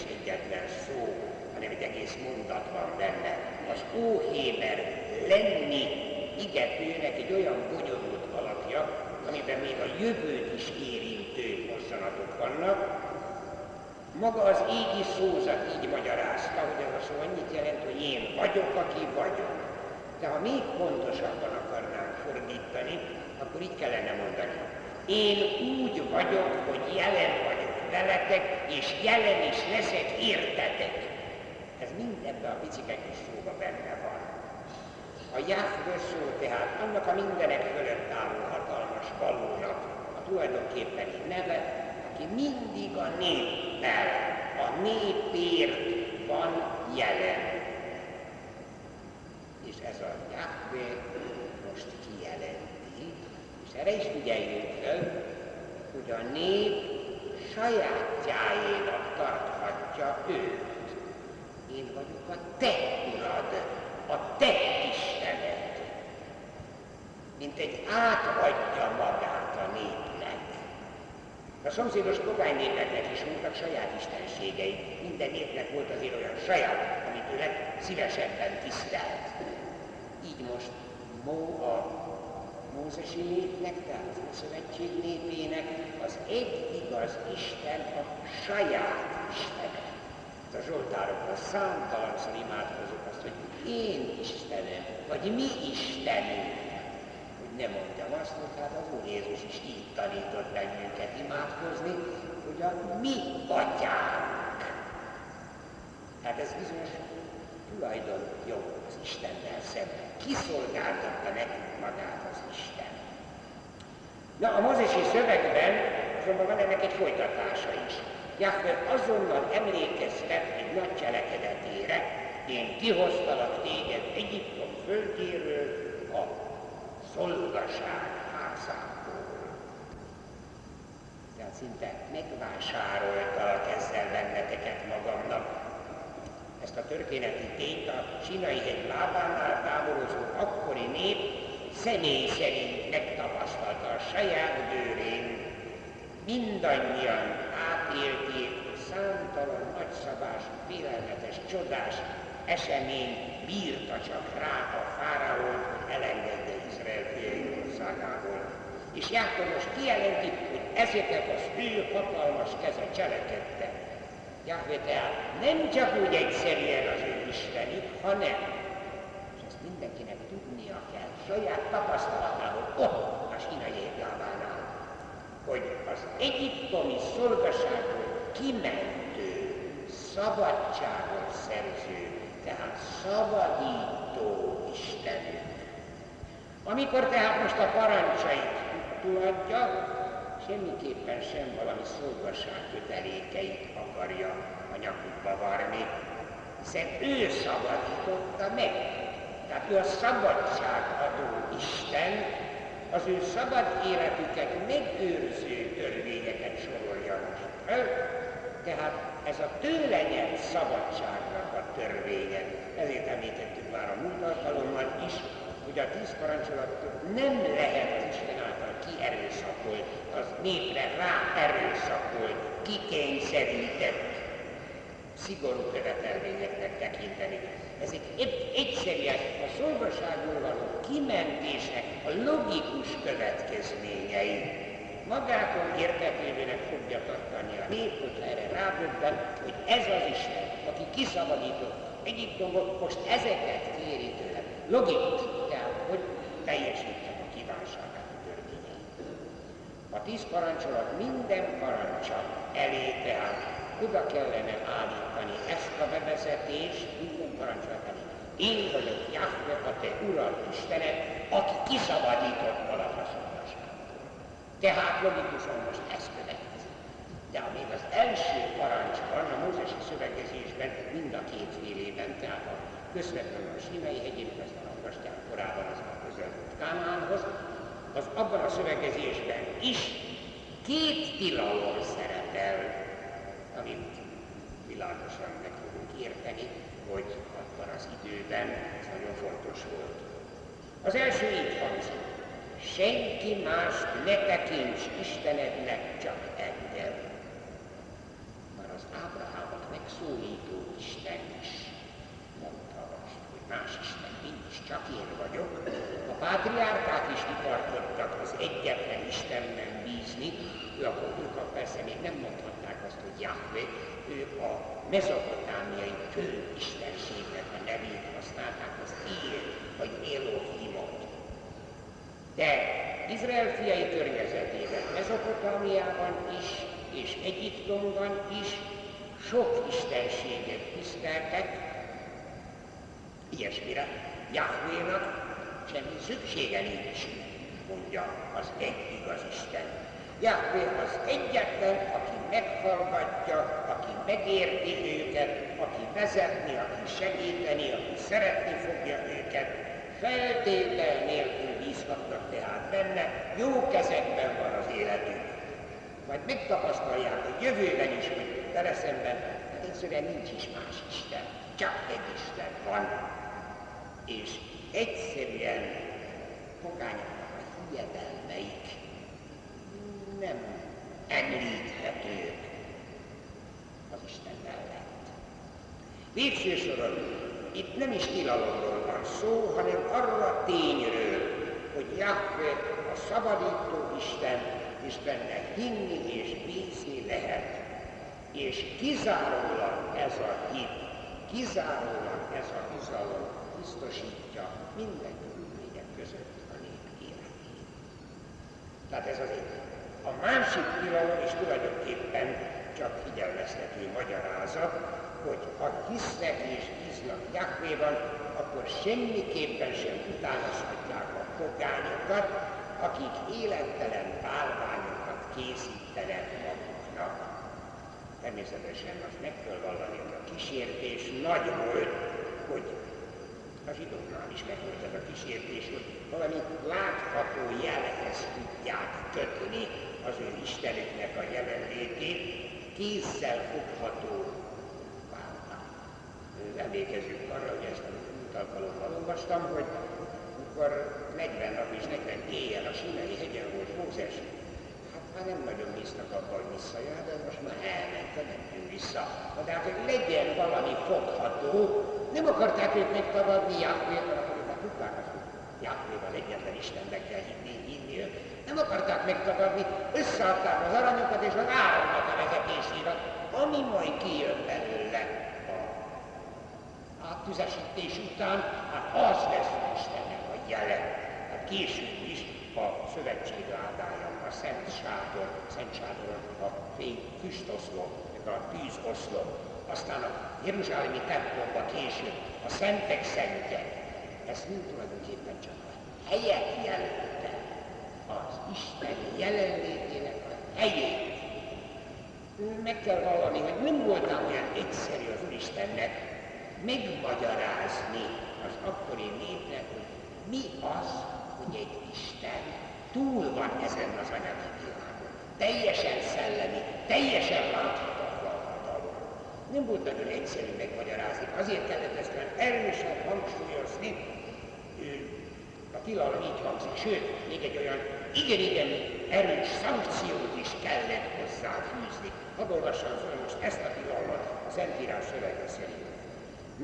is egyetlen szó, hanem egy egész mondat van benne. Az óhéber lenni igetőnek egy olyan bonyolult alapja, amiben még a jövőt is érintő mozzanatok vannak. Maga az égi szózat így magyarázta, hogy ez a szó annyit jelent, hogy én vagyok, aki vagyok. De ha még pontosabban akarnánk fordítani, akkor így kellene mondani. Én úgy vagyok, hogy jelen vagyok veletek, és jelen is leszek értetek. Ez mind ebbe a picike kis szóba benne van. A Jahve szó tehát annak a mindenek fölött álló hatalmas valónak a tulajdonképpeni neve, aki mindig a néppel, a népért van jelen. És ez a Jahve most kijelenti, és erre is figyeljünk fel, hogy a nép sajátjáénak tarthatja őt. Én vagyok a te urad, a te Istened, mint egy átadja magát a népnek. A szomszédos pogány népeknek is voltak saját istenségei. Minden népnek volt azért olyan saját, amit ő legszívesebben tisztelt. Így most Mó a Mózesi népnek, tehát az Ószövetség népének az egy igaz Isten a saját Istene. A Zsoltárokban számtalanszor imádkozunk azt, hogy én Istenem, vagy mi Istenünk. Hogy ne mondjam azt, hogy hát az Úr Jézus is így tanított bennünket imádkozni, hogy a mi atyánk. Hát ez bizonyos tulajdon jó az Istennel szemben. Kiszolgáltatta nekünk magát az Isten. Na, a mozesi szövegben azonban van ennek egy folytatása is. Jahve azonnal emlékeztet egy nagy cselekedetére, én kihoztalak téged Egyiptom földjéről a szolgaság házából. Tehát szinte megvásároltalak ezzel benneteket magamnak. Ezt a történeti tényt a Sinai hegy lábánál táborozó akkori nép személy szerint megtapasztalta a saját bőrén. Mindannyian átélték számtalan nagyszabás, félelmetes, csodás esemény bírta csak rá a fáraót, hogy elengedje Izrael fél országából. És Jákob most kijelenti, hogy ezeket az ő hatalmas keze cselekedte. Jákve tehát nem csak úgy egyszerűen az ő Istenük, hanem, és ezt mindenkinek tudnia kell, saját tapasztalatából ott a sinai lábánál, hogy az egyiptomi szolgaságból kimentő, szabadságot szerző, tehát szabadító Istenünk. Amikor tehát most a parancsait tudatja, semmiképpen sem valami szolgaság kötelékeit akarja a nyakukba varni, hiszen ő szabadította meg. Tehát ő a szabadságadó Isten, az ő szabad életüket megőrző törvényeket sorolja most fel, tehát ez a tőle nyert szabadságnak a törvénye. Ezért említettük már a múlt alkalommal is, hogy a tíz parancsolatot nem lehet Isten által kierőszakolt, az népre rá erőszakolt, kikényszerített szigorú követelményeknek tekinteni. Ezek egyszerűen a szolgaságból való kimentésnek a logikus következményei. Magától értetődőnek fogja tartani a nép, hogy erre rádöbben, hogy ez az Isten, aki kiszabadított Egyiptomból, most ezeket kéri tőle. Logikus, tehát, hogy teljesítem a kívánságát a törvényeit. A tíz parancsolat minden parancsa elé, tehát oda kellene állítani ezt a bevezetést, minden parancsolat elé. Én vagyok Jahve, a te Urad Istenet, aki kiszabadított a Tehát logikusan most ez következik. De amíg az első parancsban, a mózesi szövegezésben, mind a két félében, tehát a közvetlenül a Sinai hegyén, aztán a Bastyán korában az a közel Kánánhoz, az abban a szövegezésben is két tilalom szerepel, amit világosan meg fogunk érteni, hogy akkor az időben ez nagyon fontos volt. Az első így hangzik. Senki mást ne tekints Istenednek, csak engem. Már az Ábrahámot megszólító Isten is mondta azt, hogy más Isten nincs, csak én vagyok. A pátriárkák is kitartottak az egyetlen Istenben bízni, a persze még nem mondhatták azt, hogy Jahve, ők a mezopotámiai istenségnek a nevét használták, az Él, vagy Elohimot. De Izrael fiai környezetében, Mezopotámiában is, és Egyiptomban is sok istenséget tiszteltek, ilyesmire Jahvénak semmi szüksége nincs, mondja az egy igaz Isten. Jahvé az egyetlen, aki meghallgatja, aki megérti őket, aki vezetni, aki segíteni, aki szeretni fogja őket, feltétel nélkül bízhatnak tehát benne, jó kezekben van az életük. Majd megtapasztalják a jövőben is, hogy vele szemben, hát egyszerűen nincs is más Isten, csak egy Isten van, és egyszerűen pogányoknak a hiedelmeik nem említhetők az Isten mellett. Végső soron itt nem is tilalomról van szó, hanem arra a tényről, hogy Jahve a szabadító Isten, és benne hinni és bízni lehet. És kizárólag ez a hit, kizárólag ez a bizalom biztosítja minden körülmények között a nép életét. Tehát ez az egyik. A másik tilalom is tulajdonképpen csak figyelmeztető magyarázat, hogy ha hisznek és bíznak Jahvéban, akkor semmiképpen sem utánozhatják a pogányokat, akik élettelen bálványokat készítenek maguknak. Természetesen azt meg kell vallani, hogy a kísértés nagy volt, hogy a zsidóknál is megvolt ez a kísértés, hogy valami látható jelhez tudják kötni az ő Istenüknek a jelenlétét, kézzel fogható váltán. Emlékezzük arra, hogy ezt múlt alkalommal olvastam, hogy amikor 40 nap és 40 éjjel a Sinai hegyen volt Mózes, hát már nem nagyon bíztak abban, hogy visszajár, de most már elment, nem jön vissza. De hát, hogy legyen valami fogható, nem akarták ők megtagadni Jahvét, akkor ők tudták azt, hogy Jahvéval egyetlen Istennek kell hinni, hinni ők. Nem akarták megtagadni, összeadták az aranyokat és az áramnak a vezetésére, ami majd kijön belőle. A áttüzesítés után, hát az lesz Istennek a jelen. Hát később is a szövetség ádája, a Szent Sátor, Szent Sátoron a fény füstoszlop, a tűzoszlop, aztán a Jeruzsálemi templomba később, a szentek szentje, ez mind tulajdonképpen csak a helyet jelölte, az Isten jelenlétének a helyét. Meg kell vallani, hogy nem voltam olyan egyszerű az Úristennek megmagyarázni az akkori népnek, hogy mi az, hogy egy Isten túl van ezen az anyagi világon. Teljesen szellemi, teljesen láthatatlan hatalom. Nem volt nagyon egyszerű megmagyarázni, azért kellett ezt olyan erősen hangsúlyozni, a tilalom így hangzik, sőt, még egy olyan igen-igen erős szankciót is kellett hozzá fűzni. Hadd olvassam fel most ezt a tilalmat a Szentírás szövege szerint.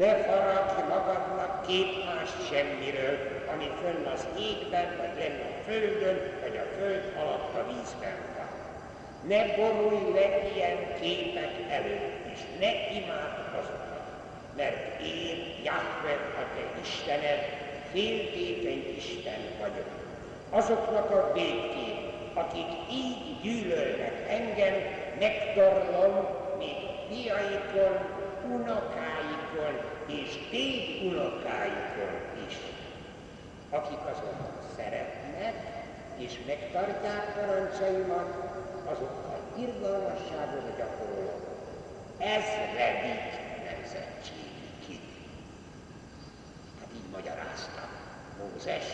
Ne faragj magadnak más semmiről, ami fönn az égben, vagy lenne a földön, vagy a föld alatt a vízben van. Ne borulj le ilyen képek előtt, és ne imád azokat, mert én, Jahve, a te Istened, féltékeny Isten vagyok. Azoknak a végkép, akik így gyűlölnek engem, megtorlom még fiaikon, unokáikon és unokáikon is. Akik azonban szeretnek és megtartják parancsaimat, azokkal irgalmasságot gyakorolok. Ezredik nemzetségig. Hát így magyarázta Mózes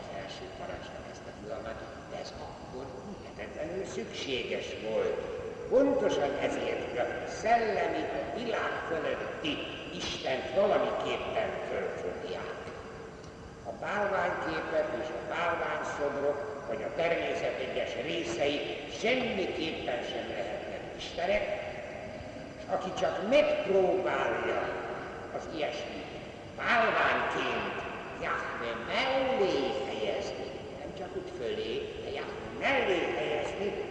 az első parancsnak ezt a tilalmat, de ez akkor hihetetlenül szükséges volt. Pontosan ezért, hogy a szellemi világ fölötti Istent valamiképpen fölfogják. A bálványképek és a bálványszobrok, vagy a természet egyes részei semmiképpen sem lehetnek Istenek, és aki csak megpróbálja az ilyesmi bálványként Jahve mellé helyezni, nem csak úgy fölé, de Jahve mellé helyezni,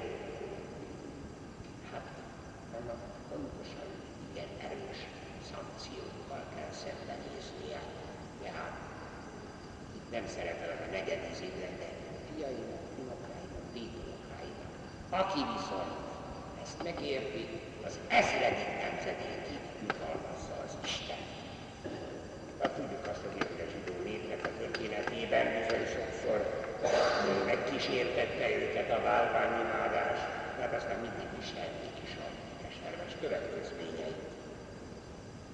következményeit.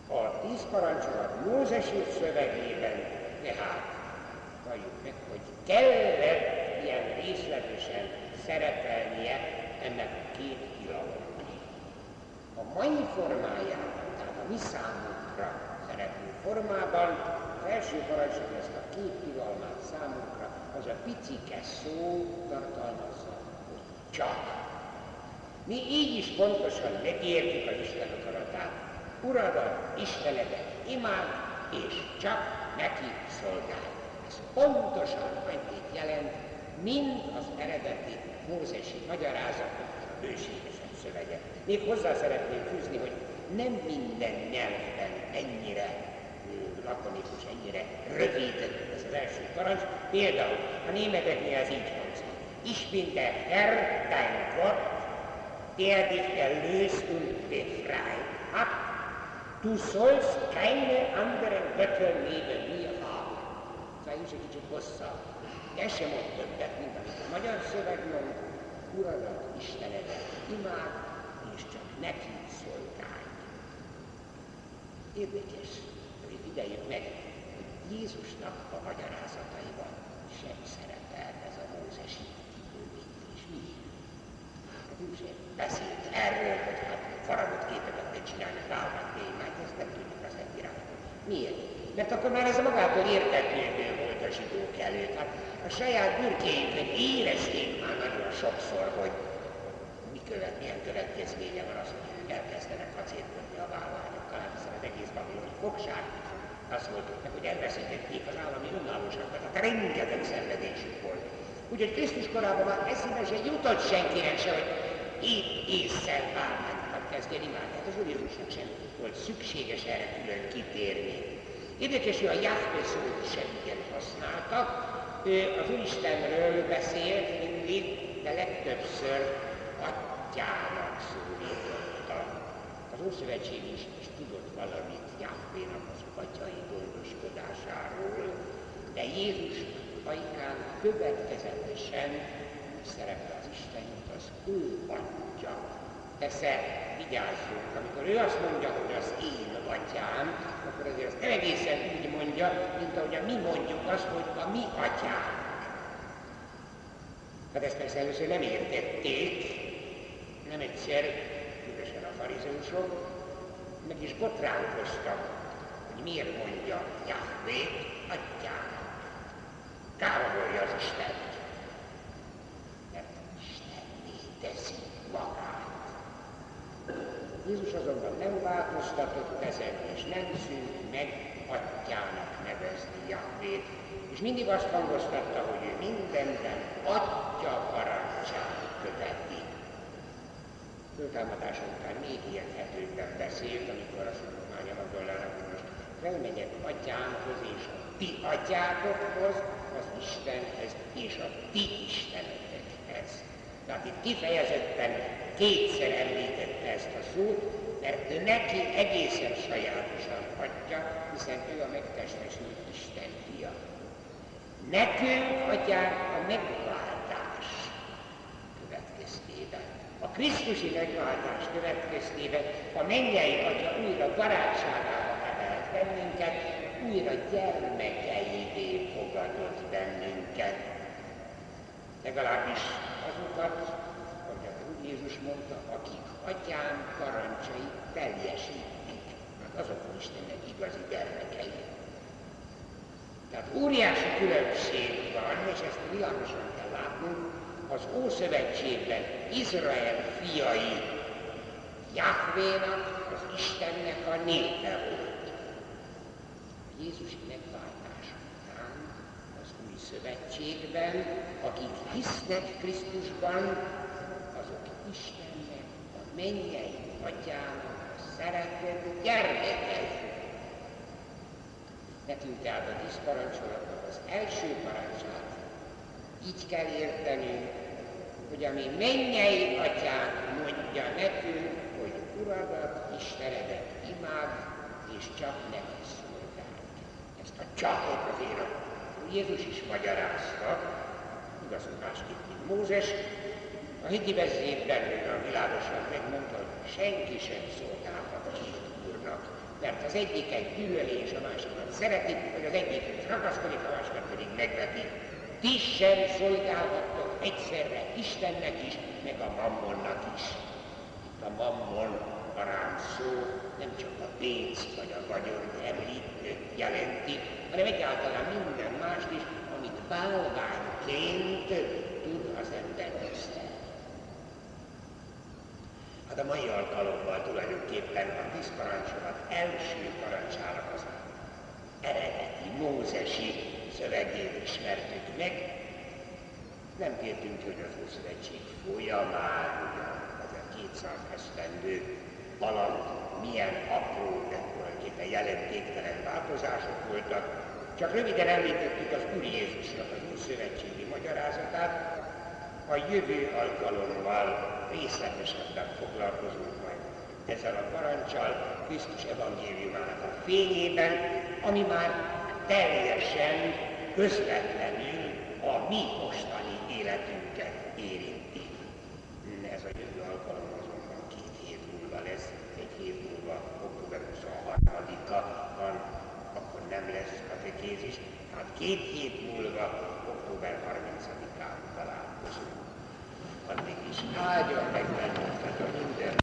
A tíz parancsolat Mózes szövegében tehát valljuk meg, hogy kellett ilyen részletesen szerepelnie ennek a két tilalomnak. A mai formájában, tehát a mi számunkra szereplő formában az első parancsot ezt a két tilalmát számunkra, az a picike szó tartalmazza, hogy csak. Mi így is pontosan megértjük az Isten akaratát. Uradat, Istenedet imád, és csak neki szolgálj. Ez pontosan annyit jelent, mint az eredeti mózesi a bőségesebb szövege. Még hozzá szeretném fűzni, hogy nem minden nyelvben ennyire lakonikus, ennyire rövid ez az első parancs. Például a németeknél ez így hangzik. Ich bin der Herr, dein Gott, der erlöst und befreit hat. Du sollst keine anderen Götter neben mir haben. Szóval is egy kicsit hosszabb. Ez sem mond többet, mint amit magyar szöveg mond. Istenedet imád, és csak neki szolgálj. Érdekes, hogy figyeljük meg, hogy Jézusnak a magyarázataiban sem szerepel ez a mózesi? Hát sem beszélt erről, hogy hát faragott képeket ne csinálni, válnak témát, ezt nem tudjuk az egyirányból. Miért? Mert akkor már ez magától értetődő volt a zsidók előtt. Hát a saját bürkéjüknek érezték már nagyon sokszor, hogy mi követ, milyen következménye van az, hogy ők elkezdenek kacérkodni a vállányokkal, hát hiszen az egész babiloni fogság azt voltak hogy elveszítették az állami önállóságot, tehát rengeteg szenvedésük volt. Úgyhogy Krisztus korában már eszébe se jutott senkinek se, hogy itt észszel bármányokat kezdjen imádni. Hát az Úr Jézusnak sem volt szükséges erre külön kitérni. Érdekes, hogy a Jahve szót sem igen használtak. Ő az Úristenről beszélt mindig, de legtöbbször atyának szólította. Az Ószövetség is, is tudott valamit Jahvénak az atyai gondoskodásáról, de Jézus ajkán következetesen szerepel az Isten, az ő. Persze vigyázzunk, amikor ő azt mondja, hogy az én atyám, akkor azért azt nem egészen úgy mondja, mint ahogy mi mondjuk azt, hogy a mi atyánk. Hát ezt persze először nem értették, nem egyszer, különösen a farizeusok, meg is botránkoztak, hogy miért mondja Jahvé atyának. Káromolja az Istent. Mert Isten teszi magát. Jézus azonban nem változtatott ezen, és nem szűnt meg atyának nevezni Jahvét, és mindig azt hangoztatta, hogy ő mindenben atya parancsát követi. Föltámadása után még érthetőbben beszélt, amikor azt mondta Mária Magdalának, hogy most felmegyek atyámhoz és a ti atyátokhoz, az Istenhez és a ti istenetekhez. Tehát itt kifejezetten kétszer említette ezt a szót, mert ő neki egészen sajátosan adja, hiszen ő a megtestesült Isten fia. Nekünk adják a megváltás következtében. A Krisztusi megváltás következtében a mennyei Atya újra barátságába emelt bennünket, újra gyermekeivé fogadott bennünket. Legalábbis azokat, Jézus mondta, akik atyám parancsait teljesítik. Azok Istennek igazi gyermekei. Tehát óriási különbség van, és ezt világosan kell látnunk, az Ószövetségben Izrael fiai Jahvénak, az Istennek a népe volt. A Jézusi megváltás után az új szövetségben, akik hisznek Krisztusban, mennyei atyának szeretett gyermekei. Nekünk tehát a tíz az első parancsát így kell értenünk, hogy ami mennyei atyánk mondja nekünk, hogy Uradat, Istenedet imád, és csak neki szolgál. Ezt a csakot azért Jézus is magyarázta, igazán másképp, mint Mózes, a beszédben a világosan megmondta, hogy senki sem szolgálhat két úrnak, mert az egyiket gyűlöli és a másikat szeretik, vagy az egyikhez ragaszkodik, a másikat pedig megveti. Ti sem szolgálhattok egyszerre Istennek is, meg a mammonnak is. Itt a mammon, a rám szó nem csak a pénzt vagy a vagyont említ, jelenti, hanem egyáltalán minden mást is, amit bálványként tud az ember Hát a mai alkalommal tulajdonképpen a tíz parancsolat első parancsának az eredeti mózesi szövegét ismertük meg. Nem kértünk, hogy az Ószövetség folyamán, az a 200 esztendő alatt milyen apró, de tulajdonképpen jelentéktelen változások voltak. Csak röviden említettük az Úr Jézusnak az Ószövetségi magyarázatát, a jövő alkalommal részletesebben foglalkozunk majd ezzel a parancsal Krisztus evangéliumának a fényében, ami már teljesen közvetlenül a mi mostani életünket érinti. Ez a jövő alkalom azonban két hét múlva lesz, egy hét múlva, október 23-a van, akkor nem lesz katekézis, tehát két hét múlva, október és áldjon meg bennünket a minden